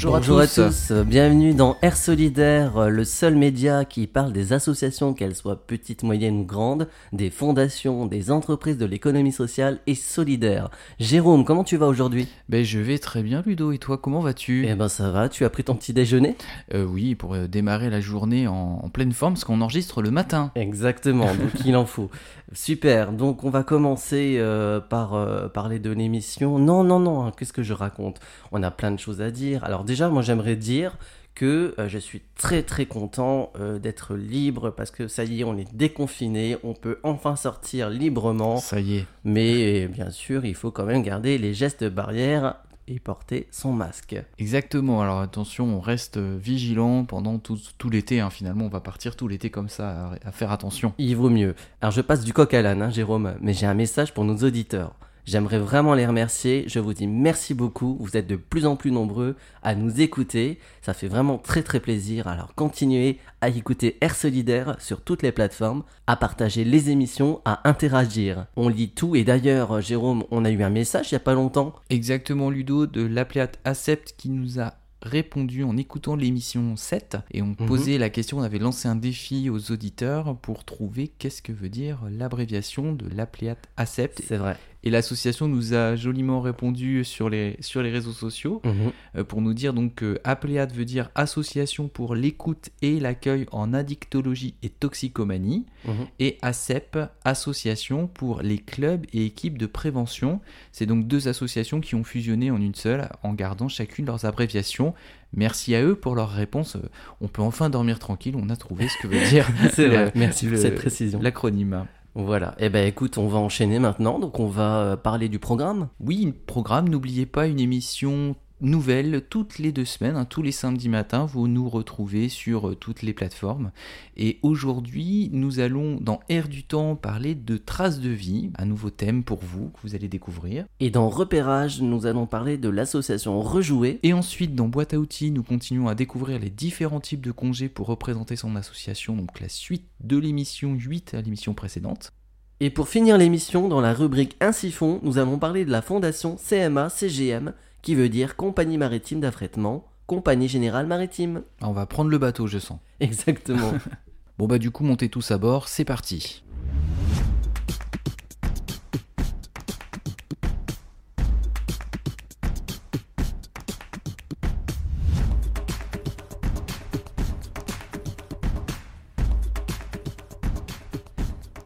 Bonjour, Bonjour à à tous. bienvenue dans Air Solidaire, le seul média qui parle des associations, qu'elles soient petites, moyennes ou grandes, des fondations, des entreprises de l'économie sociale et solidaire. Jérôme, comment tu vas aujourd'hui? Ben, je vais très bien Ludo, et toi comment vas-tu? Eh ben ça va, tu as pris ton petit déjeuner? Euh, Oui, pour euh, démarrer la journée en, en pleine forme, parce qu'on enregistre le matin. Exactement, donc il en faut. Super, donc on va commencer euh, par euh, parler de l'émission. Non, non, non, hein, qu'est-ce que je raconte? On a plein de choses à dire. Alors déjà, moi j'aimerais dire que euh, je suis très très content euh, d'être libre parce que ça y est, on est déconfiné, on peut enfin sortir librement. Ça y est. Mais euh, bien sûr, il faut quand même garder les gestes barrières et porter son masque. Exactement, alors attention, on reste vigilant pendant tout, tout l'été, hein. finalement on va partir tout l'été comme ça, à, à faire attention. Il vaut mieux. Alors je passe du coq à l'âne, hein, Jérôme, mais j'ai un message pour nos auditeurs. J'aimerais vraiment les remercier. Je vous dis merci beaucoup. Vous êtes de plus en plus nombreux à nous écouter. Ça fait vraiment très très plaisir. Alors continuez à écouter Air Solidaire sur toutes les plateformes, à partager les émissions, à interagir. On lit tout et d'ailleurs, Jérôme, on a eu un message il y a pas longtemps. Exactement Ludo, de l'appelate Accept qui nous a répondu en écoutant l'émission 7 et on posait la question, on avait lancé un défi aux auditeurs pour trouver qu'est-ce que veut dire l'abréviation de l'appelate Accept C'est vrai. Et l'association nous a joliment répondu sur les, sur les réseaux sociaux Mhm. euh, pour nous dire donc que Apléade veut dire Association pour l'écoute et l'accueil en addictologie et toxicomanie Mhm. et ACEP, Association pour les clubs et équipes de prévention. C'est donc deux associations qui ont fusionné en une seule en gardant chacune leurs abréviations. Merci à eux pour leur réponse. Euh, On peut enfin dormir tranquille, on a trouvé ce que veut dire C'est vrai. Merci pour cette précision. l'acronyme. Voilà. Eh ben écoute, on va enchaîner maintenant. Donc on va euh, parler du programme. Oui, programme, n'oubliez pas une émission nouvelle toutes les deux semaines, hein, tous les samedis matins, vous nous retrouvez sur euh, toutes les plateformes. Et aujourd'hui, nous allons dans Air du Temps parler de traces de vie, un nouveau thème pour vous que vous allez découvrir. Et dans Repérage, nous allons parler de l'association Rejouer. Et ensuite, dans Boîte à outils, nous continuons à découvrir les différents types de congés pour représenter son association, donc la suite de l'émission 8 à l'émission précédente. Et pour finir l'émission, dans la rubrique Ainsi font, nous allons parler de la fondation CMA-CGM, qui veut dire Compagnie Maritime d'Affrètement, Compagnie Générale Maritime. Ah, On va prendre le bateau, je sens. Exactement. Bon bah du coup, montez tous à bord, c'est parti.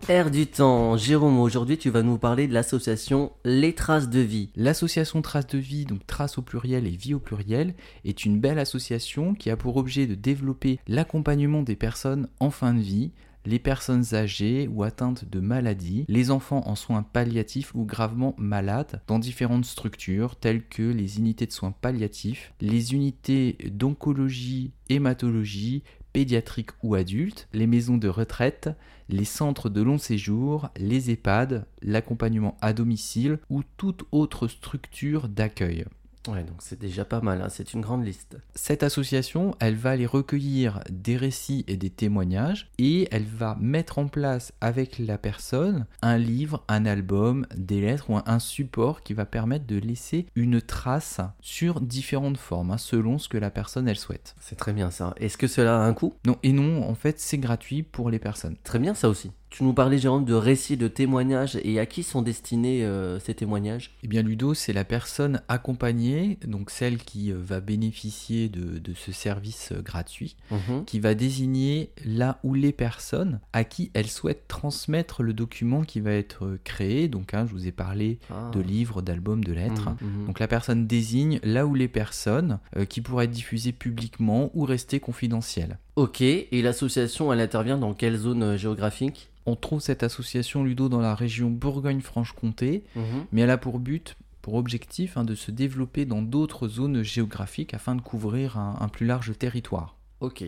Air du temps, Jérôme, aujourd'hui tu vas nous parler de l'association Les Traces de Vie. L'association Trace de Vie, donc Trace au pluriel et Vie au pluriel, est une belle association qui a pour objet de développer l'accompagnement des personnes en fin de vie, les personnes âgées ou atteintes de maladies, les enfants en soins palliatifs ou gravement malades dans différentes structures telles que les unités de soins palliatifs, les unités d'oncologie, hématologie, pédiatrique ou adulte, les maisons de retraite, les centres de long séjour, les EHPAD, l'accompagnement à domicile ou toute autre structure d'accueil. Ouais, donc c'est déjà pas mal, hein, c'est une grande liste. Cette association, elle va aller recueillir des récits et des témoignages et elle va mettre en place avec la personne un livre, un album, des lettres ou un, support qui va permettre de laisser une trace sur différentes formes hein, selon ce que la personne elle souhaite. C'est très bien ça. Est-ce que cela a un coût? Non, et non, en fait, c'est gratuit pour les personnes. Très bien ça aussi. Tu nous parlais, Jérôme, de récits, de témoignages, et à qui sont destinés euh, ces témoignages? Eh bien, Ludo, c'est la personne accompagnée, donc celle qui euh, va bénéficier de, de ce service euh, gratuit, Mhm. qui va désigner là où les personnes à qui elle souhaite transmettre le document qui va être créé. Donc, hein, je vous ai parlé Ah. de livres, d'albums, de lettres. Mhm, mhm. Donc, la personne désigne là où les personnes euh, qui pourraient être diffusées publiquement ou rester confidentielles. Ok, et l'association, elle intervient dans quelle zone euh, géographique On trouve cette association Ludo dans la région Bourgogne-Franche-Comté, Mhm. mais elle a pour but, pour objectif, hein, de se développer dans d'autres zones géographiques afin de couvrir un, un plus large territoire. Ok.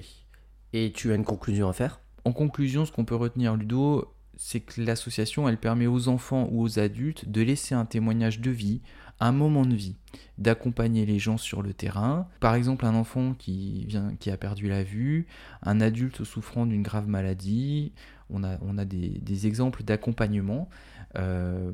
Et tu as une conclusion à faire? En conclusion, ce qu'on peut retenir, Ludo, c'est que l'association, elle permet aux enfants ou aux adultes de laisser un témoignage de vie, un moment de vie, d'accompagner les gens sur le terrain. Par exemple, un enfant qui, vient, qui a perdu la vue, un adulte souffrant d'une grave maladie. On a, on a des, des exemples d'accompagnement. Euh,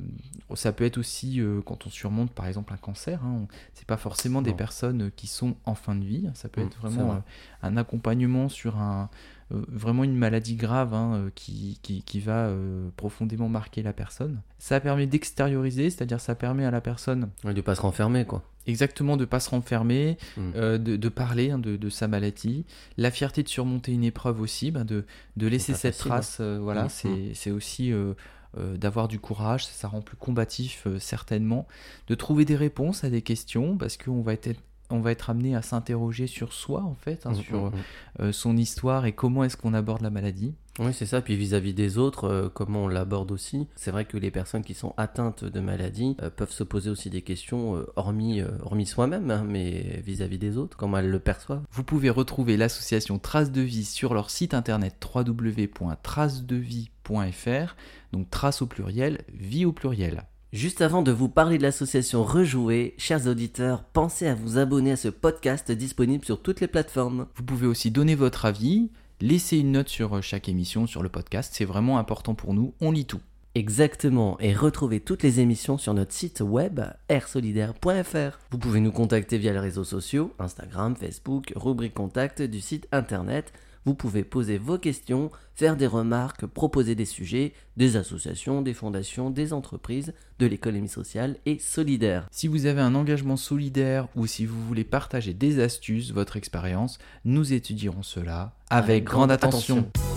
ça peut être aussi euh, quand on surmonte par exemple un cancer. Hein, c'est pas forcément des personnes qui sont en fin de vie. Ça peut Mm, être vraiment vrai. euh, un accompagnement sur un vraiment une maladie grave hein, euh, qui, qui, qui va euh, profondément marquer la personne. Ça permet d'extérioriser, c'est-à-dire ça permet à la personne Ouais, de pas se renfermer, quoi. exactement de pas se renfermer, Mm. euh, de, de parler hein, de, de sa maladie, la fierté de surmonter une épreuve aussi, ben, de, de laisser cette facile, trace, euh, voilà, Mm, c'est aussi euh, euh, d'avoir du courage, ça, ça rend plus combatif euh, certainement, de trouver des réponses à des questions, parce qu'on va être on va être amené à s'interroger sur soi en fait, hein, Mm, sur mm, mm. euh, son histoire et comment est-ce qu'on aborde la maladie. Oui, c'est ça. Puis vis-à-vis des autres, euh, comment on l'aborde aussi. C'est vrai que les personnes qui sont atteintes de maladies euh, peuvent se poser aussi des questions, euh, hormis, euh, hormis soi-même, hein, mais vis-à-vis des autres, comment elles le perçoivent. Vous pouvez retrouver l'association Traces de Vie sur leur site internet www.tracesdevie.fr, donc trace au pluriel, vie au pluriel. Juste avant de vous parler de l'association Rejouer, chers auditeurs, pensez à vous abonner à ce podcast disponible sur toutes les plateformes. Vous pouvez aussi donner votre avis, laisser une note sur euh, chaque émission sur le podcast, c'est vraiment important pour nous, on lit tout. Exactement, et retrouvez toutes les émissions sur notre site web airsolidaire.fr. Vous pouvez nous contacter via les réseaux sociaux, Instagram, Facebook, rubrique contact du site internet. Vous pouvez poser vos questions, faire des remarques, proposer des sujets, des associations, des fondations, des entreprises, de l'économie sociale et solidaire. Si vous avez un engagement solidaire ou si vous voulez partager des astuces, votre expérience, nous étudierons cela avec, Avec grande grande attention. attention.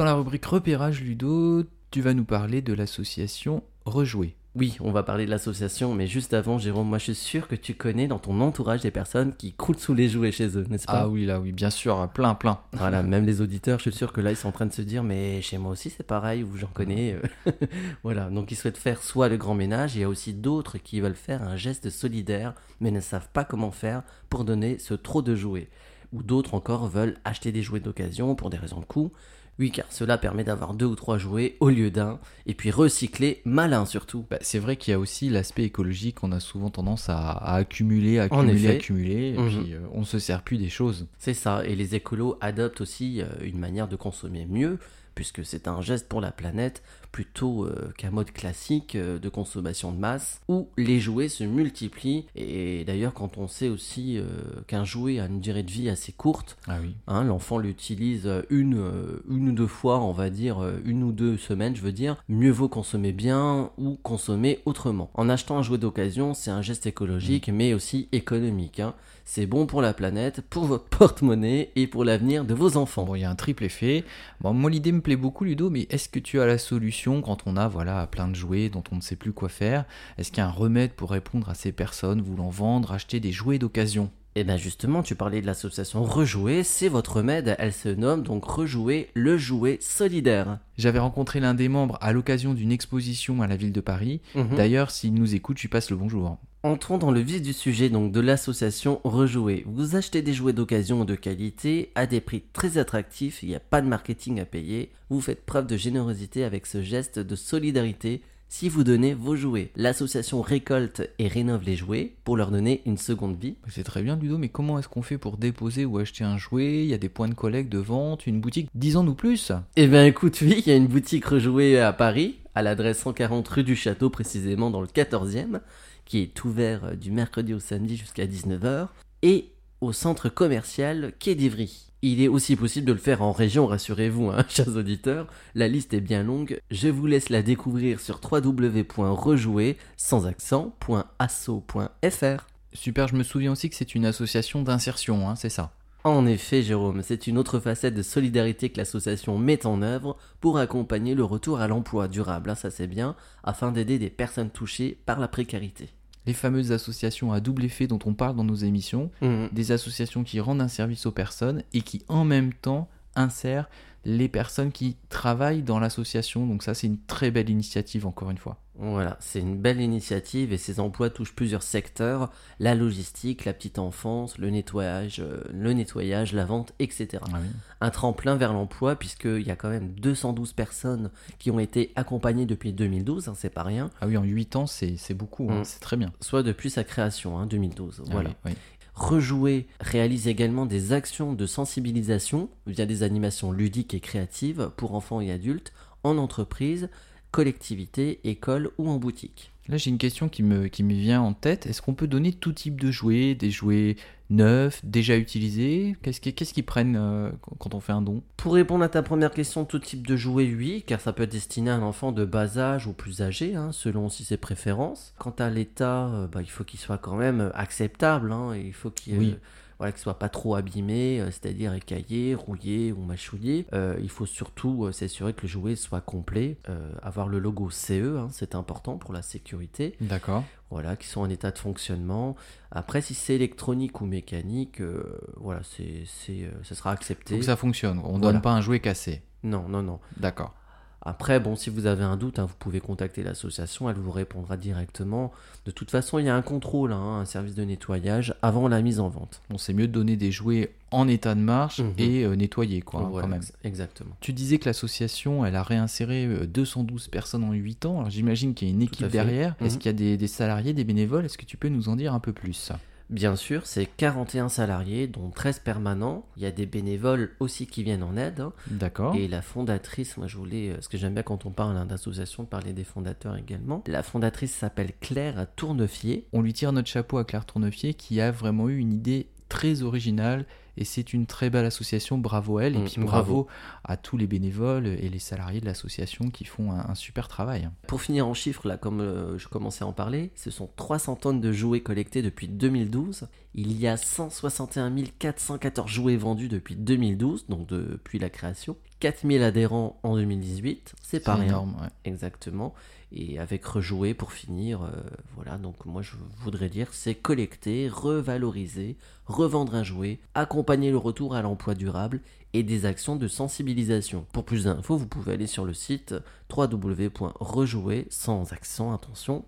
Dans la rubrique repérage Ludo, tu vas nous parler de l'association Rejouer. Oui, on va parler de l'association, mais juste avant, Jérôme, moi je suis sûr que tu connais dans ton entourage des personnes qui croulent sous les jouets chez eux, n'est-ce pas Ah oui, là oui, bien sûr, plein, plein. Voilà, même les auditeurs, je suis sûr que là, ils sont en train de se dire, mais chez moi aussi, c'est pareil, ou j'en connais. euh. voilà, donc ils souhaitent faire soit le grand ménage, il y a aussi d'autres qui veulent faire un geste solidaire, mais ne savent pas comment faire pour donner ce trop de jouets. Ou d'autres encore veulent acheter des jouets d'occasion pour des raisons de coût. Oui, car cela permet d'avoir deux ou trois jouets au lieu d'un, et puis recycler, malin surtout. Bah, c'est vrai qu'il y a aussi l'aspect écologique, on a souvent tendance à, à accumuler, accumuler, accumuler, et Mhm. puis euh, on se sert plus des choses. C'est ça, et les écolos adoptent aussi euh, une manière de consommer mieux, puisque c'est un geste pour la planète plutôt euh, qu'un mode classique euh, de consommation de masse, où les jouets se multiplient, et d'ailleurs quand on sait aussi euh, qu'un jouet a une durée de vie assez courte, Ah oui. hein, l'enfant l'utilise une, une ou deux fois, on va dire une ou deux semaines, je veux dire, mieux vaut consommer bien ou consommer autrement. En achetant un jouet d'occasion, c'est un geste écologique, mais aussi économique. hein. C'est bon pour la planète, pour votre porte-monnaie et pour l'avenir de vos enfants. Bon, il y a un triple effet. Bon, moi, l'idée me plaît beaucoup, Ludo, mais est-ce que tu as la solution quand on a voilà, plein de jouets dont on ne sait plus quoi faire? Est-ce qu'il y a un remède pour répondre à ces personnes voulant vendre, acheter des jouets d'occasion? Et bien justement, tu parlais de l'association Rejouer, c'est votre remède, elle se nomme donc Rejouer, le jouet solidaire. J'avais rencontré l'un des membres à l'occasion d'une exposition à la ville de Paris. Mhm. D'ailleurs, s'il nous écoute, je lui passe le bonjour. Entrons dans le vif du sujet donc de l'association Rejouer. Vous achetez des jouets d'occasion de qualité à des prix très attractifs, il n'y a pas de marketing à payer. Vous faites preuve de générosité avec ce geste de solidarité si vous donnez vos jouets. L'association récolte et rénove les jouets pour leur donner une seconde vie. C'est très bien, Ludo, mais comment est-ce qu'on fait pour déposer ou acheter un jouet? Il y a des points de collecte, de vente, une boutique Dis-en-nous plus Eh bien écoute, oui, il y a une boutique Rejouer à Paris, à l'adresse 140 rue du Château précisément dans le 14e, qui est ouvert euh, du mercredi au samedi jusqu'à 19h, et au centre commercial Quai d'Ivry. Il est aussi possible de le faire en région, rassurez-vous, hein, chers auditeurs. La liste est bien longue. Je vous laisse la découvrir sur www.rejouer sans accent.asso.fr. Super, je me souviens aussi que c'est une association d'insertion, hein, c'est ça. En effet, Jérôme, c'est une autre facette de solidarité que l'association met en œuvre pour accompagner le retour à l'emploi durable, hein, ça c'est bien, afin d'aider des personnes touchées par la précarité. Les fameuses associations à double effet dont on parle dans nos émissions, Mhm. des associations qui rendent un service aux personnes et qui en même temps insèrent les personnes qui travaillent dans l'association. Donc ça, c'est une très belle initiative, encore une fois. Voilà, c'est une belle initiative et ces emplois touchent plusieurs secteurs la logistique, la petite enfance, le nettoyage, euh, le nettoyage, la vente, etc. Ah oui. Un tremplin vers l'emploi puisqu'il y a quand même 212 personnes qui ont été accompagnées depuis 2012, hein, c'est pas rien, Ah oui, en 8 ans, c'est beaucoup, hein, Mm. c'est très bien. soit depuis sa création, hein, 2012. Ah Voilà. oui, oui. Rejouer réalise également des actions de sensibilisation via des animations ludiques et créatives pour enfants et adultes en entreprise, collectivité, école ou en boutique. Là, j'ai une question qui me, qui me vient en tête. Est-ce qu'on peut donner tout type de jouets, des jouets neufs, déjà utilisés? Qu'est-ce qui- qu'est-ce qu'ils prennent euh, quand- on fait un don? Pour répondre à ta première question, tout type de jouet, oui, car ça peut être destiné à un enfant de bas âge ou plus âgé, hein, selon aussi ses préférences. Quant à l'état, euh, bah, il faut qu'il soit quand même euh, acceptable, hein, et il faut qu'il Oui. euh, voilà, qu'il soit pas trop abîmé, euh, c'est-à-dire écaillé, rouillé ou mâchouillé. Euh, il faut surtout euh, s'assurer que le jouet soit complet, avoir le logo CE, hein, c'est important pour la sécurité D'accord. voilà, qui sont en état de fonctionnement. Après, si c'est électronique ou mécanique, euh, voilà, c'est, c'est, euh, ce sera accepté. Donc ça fonctionne. On Voilà. donne pas un jouet cassé. Non, non, non. D'accord. Après, bon, si vous avez un doute, hein, vous pouvez contacter l'association, elle vous répondra directement. De toute façon, il y a un contrôle, hein, un service de nettoyage avant la mise en vente. Bon, c'est mieux de donner des jouets en état de marche Mhm. et euh, nettoyés, quoi, hein, Voilà, quand même. ex- Exactement. Tu disais que l'association, elle a réinséré euh, 212 personnes en 8 ans. Alors j'imagine qu'il y a une équipe derrière. Est-ce Mhm. qu'il y a des, des salariés, des bénévoles? Est-ce que tu peux nous en dire un peu plus? Bien sûr, c'est 41 salariés, dont 13 permanents. Il y a des bénévoles aussi qui viennent en aide. hein. D'accord. Et la fondatrice, moi je voulais, euh, ce que j'aime bien quand on parle hein, d'association, parler des fondateurs également. La fondatrice s'appelle Claire Tournefier. On lui tire notre chapeau à Claire Tournefier qui a vraiment eu une idée très originale et c'est une très belle association. Bravo à elle et Mm, puis bravo. bravo à tous les bénévoles et les salariés de l'association qui font un, un super travail. Pour finir en chiffres, là, comme euh, je commençais à en parler, ce sont 300 tonnes de jouets collectés depuis 2012. Il y a 161 414 jouets vendus depuis 2012, donc depuis la création. 4000 adhérents en 2018, c'est pas C'est rien. énorme. ouais. Exactement. Et avec rejouer pour finir, euh, voilà, donc moi je voudrais dire c'est collecter, revaloriser, revendre un jouet, accompagner le retour à l'emploi durable et des actions de sensibilisation. Pour plus d'infos, vous pouvez aller sur le site www.rejouer sans accent attention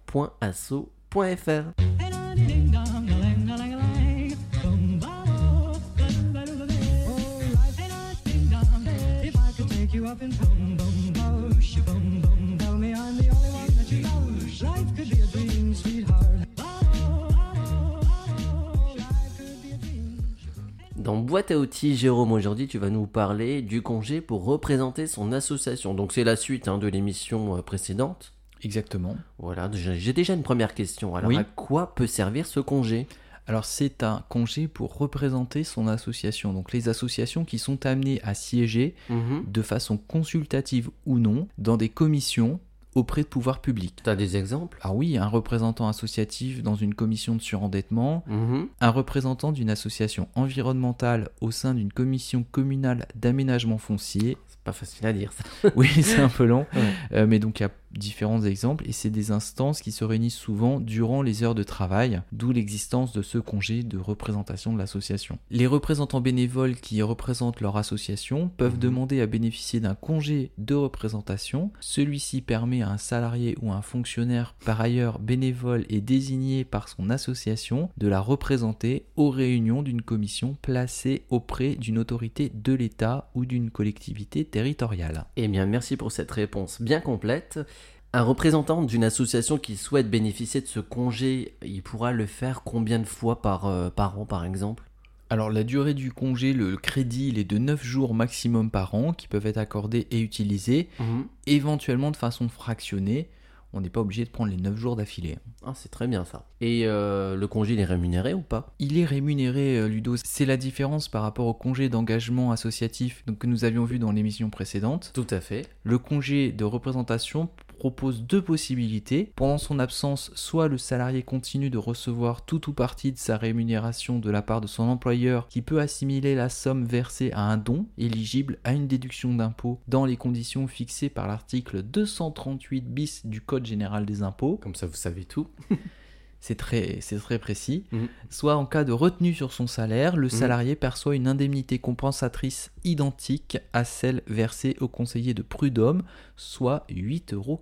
Dans Boîte à outils, Jérôme, aujourd'hui tu vas nous parler du congé pour représenter son association. Donc c'est la suite hein, de l'émission euh, précédente. Exactement. Voilà, j'ai j'ai déjà une première question. Alors Oui. à quoi peut servir ce congé? Alors c'est un congé pour représenter son association. Donc les associations qui sont amenées à siéger Mhm. de façon consultative ou non dans des commissions auprès de pouvoirs publics. T'as des exemples? Ah oui, un représentant associatif dans une commission de surendettement, Mhm. un représentant d'une association environnementale au sein d'une commission communale d'aménagement foncier. C'est pas facile à dire ça. Oui, c'est un peu long, Ouais. Euh, mais donc il y a différents exemples et c'est des instances qui se réunissent souvent durant les heures de travail, d'où l'existence de ce congé de représentation de l'association. Les représentants bénévoles qui représentent leur association peuvent Mhm. demander à bénéficier d'un congé de représentation. Celui-ci permet à un salarié ou à un fonctionnaire par ailleurs bénévole et désigné par son association de la représenter aux réunions d'une commission placée auprès d'une autorité de l'État ou d'une collectivité territoriale. Eh bien, merci pour cette réponse bien complète. Un représentant d'une association qui souhaite bénéficier de ce congé, il pourra le faire combien de fois par, euh, par an, par exemple? Alors la durée du congé, le crédit, il est de 9 jours maximum par an qui peuvent être accordés et utilisés, éventuellement de façon fractionnée. On n'est pas obligé de prendre les 9 jours d'affilée. Ah, c'est très bien ça. Et euh, le congé, il est rémunéré ou pas? Il est rémunéré, euh, Ludo. C'est la différence par rapport au congé d'engagement associatif donc, que nous avions vu dans l'émission précédente. Tout à fait. Le congé de représentation propose deux possibilités. Pendant son absence, soit le salarié continue de recevoir tout ou partie de sa rémunération de la part de son employeur qui peut assimiler la somme versée à un don éligible à une déduction d'impôt dans les conditions fixées par l'article 238 bis du Code général des impôts. Comme ça, vous savez tout. c'est très, très précis, Mhm. soit en cas de retenue sur son salaire, le Mhm. salarié perçoit une indemnité compensatrice identique à celle versée au conseiller de prud'homme, soit 8,40 euros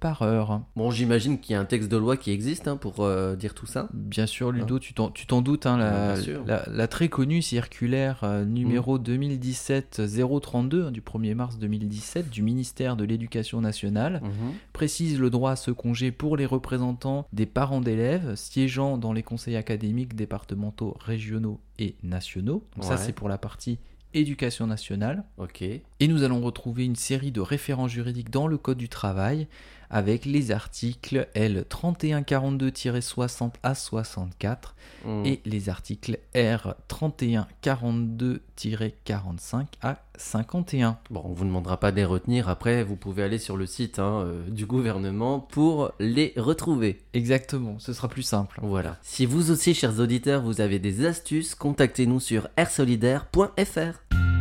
par heure. Bon, j'imagine qu'il y a un texte de loi qui existe hein, pour euh, dire tout ça. Bien sûr, Ludo, tu t'en tu t'en doutes, hein, la, sûr. la- la très connue circulaire euh, numéro 2017-032 hein, du 1er mars 2017 du ministère de l'Éducation nationale Mhm. précise le droit à ce congé pour les représentants des parents d'élèves siégeant dans les conseils académiques départementaux, régionaux et nationaux. Donc ça, c'est pour la partie éducation nationale. Ok. Et nous allons retrouver une série de références juridiques dans le Code du travail avec les articles L 3142-60 à 64 Mhm. et les articles R 3142-45 à 51. Bon, on vous demandera pas de les retenir. Après, vous pouvez aller sur le site hein, euh, du gouvernement pour les retrouver. Exactement, ce sera plus simple. Voilà. Si vous aussi, chers auditeurs, vous avez des astuces, contactez-nous sur airsolidaire.fr.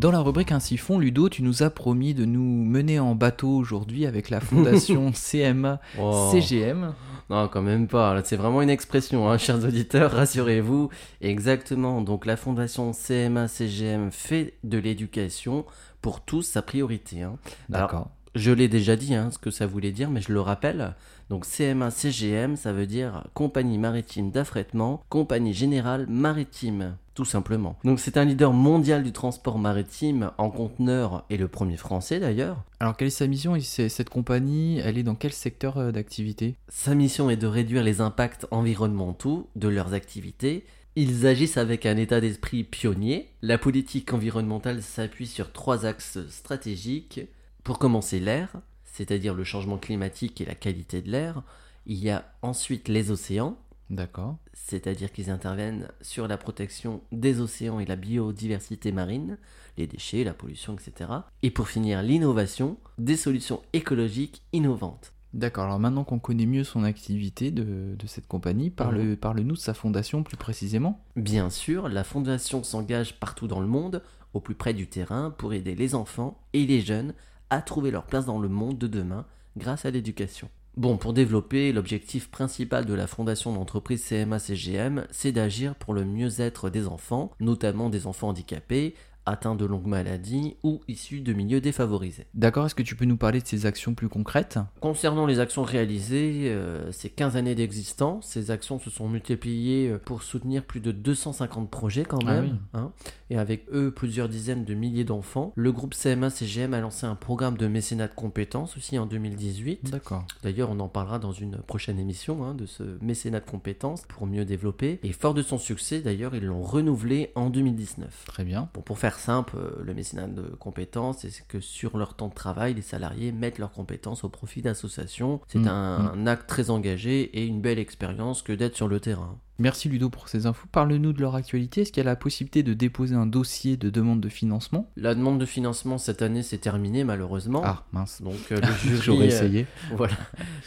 Dans la rubrique Un siphon, Ludo, tu nous as promis de nous mener en bateau aujourd'hui avec la fondation CMA Oh. CGM. Non, quand même pas. C'est vraiment une expression, hein, chers auditeurs, rassurez-vous. Exactement. Donc, la fondation CMA-CGM fait de l'éducation pour tous sa priorité. hein. D'accord. Je l'ai déjà dit, hein, ce que ça voulait dire, mais je le rappelle. Donc CMA-CGM, ça veut dire Compagnie Maritime d'Affrètement, Compagnie Générale Maritime, tout simplement. Donc c'est un leader mondial du transport maritime en conteneur et le premier français d'ailleurs. Alors, quelle est sa mission Cette compagnie, elle est dans quel secteur euh, d'activité? Sa mission est de réduire les impacts environnementaux de leurs activités. Ils agissent avec un état d'esprit pionnier. La politique environnementale s'appuie sur trois axes stratégiques. Pour commencer, l'air, c'est-à-dire le changement climatique et la qualité de l'air. Il y a ensuite les océans, D'accord. c'est-à-dire qu'ils interviennent sur la protection des océans et la biodiversité marine, les déchets, la pollution, etc. Et pour finir, l'innovation, des solutions écologiques innovantes. D'accord, alors maintenant qu'on connaît mieux son activité de, de cette compagnie, parle, parle-nous de sa fondation plus précisément. Bien sûr, la fondation s'engage partout dans le monde, au plus près du terrain, pour aider les enfants et les jeunes à trouver leur place dans le monde de demain grâce à l'éducation. Bon, pour développer, l'objectif principal de la fondation d'entreprise CMA-CGM, c'est d'agir pour le mieux-être des enfants, notamment des enfants handicapés, atteints de longues maladies ou issus de milieux défavorisés. D'accord, est-ce que tu peux nous parler de ses actions plus concrètes? Concernant les actions réalisées, euh, ces 15 années d'existence, ces actions se sont multipliées euh, pour soutenir plus de 250 projets quand Ah même, oui. hein, et avec eux plusieurs dizaines de milliers d'enfants. Le groupe CMA-CGM a lancé un programme de mécénat de compétences aussi en 2018. D'accord. D'ailleurs, on en parlera dans une prochaine émission hein, de ce mécénat de compétences pour mieux développer. Et fort de son succès, d'ailleurs, ils l'ont renouvelé en 2019. Très bien. Bon, pour faire simple, euh, le mécénat de compétences, c'est que sur leur temps de travail, les salariés mettent leurs compétences au profit d'associations. C'est Mm, un, un acte très engagé et une belle expérience que d'être sur le terrain. Merci Ludo pour ces infos. Parle-nous de leur actualité. Est-ce qu'il y a la possibilité de déposer un dossier de demande de financement? La demande de financement cette année s'est terminée malheureusement. Ah, mince. Donc euh, le jury, J'aurais euh, essayé. voilà.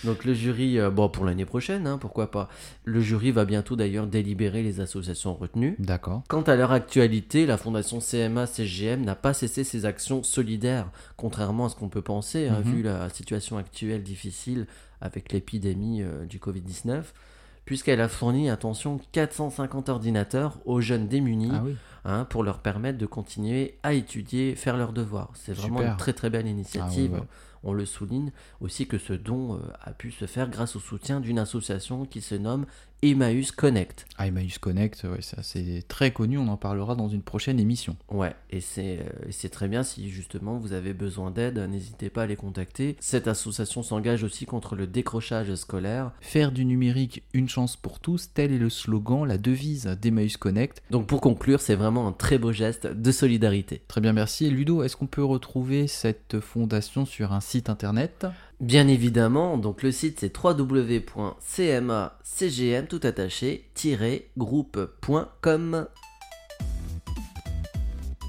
Donc le jury, euh, bon pour l'année prochaine, hein, pourquoi pas. Le jury va bientôt d'ailleurs délibérer les associations retenues. D'accord. Quant à leur actualité, la fondation CMA-CGM n'a pas cessé ses actions solidaires, contrairement à ce qu'on peut penser, hein, Mhm. vu la situation actuelle difficile avec l'épidémie du Covid-19, puisqu'elle a fourni, attention, 450 ordinateurs aux jeunes démunis Ah oui. hein, pour leur permettre de continuer à étudier, faire leurs devoirs. C'est vraiment Super. une très très belle initiative. Ah ouais. On le souligne aussi que ce don euh, a pu se faire grâce au soutien d'une association qui se nomme Emmaüs Connect. Ah, Emmaüs Connect, ouais, ça c'est très connu. On en parlera dans une prochaine émission. Ouais, et c'est euh, et c'est très bien si justement vous avez besoin d'aide, n'hésitez pas à les contacter. Cette association s'engage aussi contre le décrochage scolaire. Faire du numérique une chance pour tous, tel est le slogan, la devise d'Emmaüs Connect. Donc pour conclure, c'est vraiment un très beau geste de solidarité. Très bien, merci. Ludo, est-ce qu'on peut retrouver cette fondation sur un site internet? Bien évidemment, donc le site c'est www.cmacgm tout attaché groupe.com.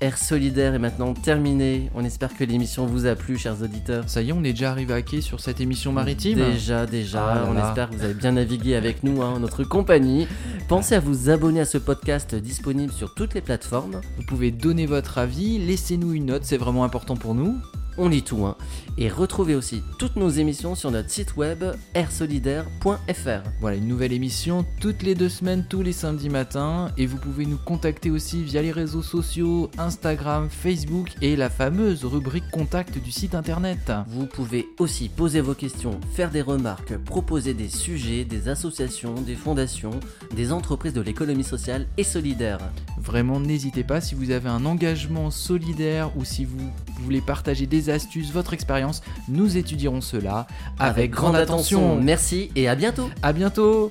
Air Solidaire est maintenant terminée. On espère que l'émission vous a plu, chers auditeurs. Ça y est, on est déjà arrivé à quai sur cette émission maritime. Déjà, déjà. Ah on là. espère que vous avez bien navigué avec nous, hein, notre compagnie. Pensez à vous abonner à ce podcast disponible sur toutes les plateformes. Vous pouvez donner votre avis, laissez-nous une note, c'est vraiment important pour nous. On lit tout, hein. Et retrouvez aussi toutes nos émissions sur notre site web airsolidaire.fr. Voilà, une nouvelle émission toutes les deux semaines, tous les samedis matins. Et vous pouvez nous contacter aussi via les réseaux sociaux, Instagram, Facebook et la fameuse rubrique contact du site internet. Vous pouvez aussi poser vos questions, faire des remarques, proposer des sujets, des associations, des fondations, des entreprises de l'économie sociale et solidaire. Vraiment, n'hésitez pas si vous avez un engagement solidaire ou si vous voulez partager des astuces, votre expérience, nous étudierons cela avec, grande attention. Merci et à bientôt. À bientôt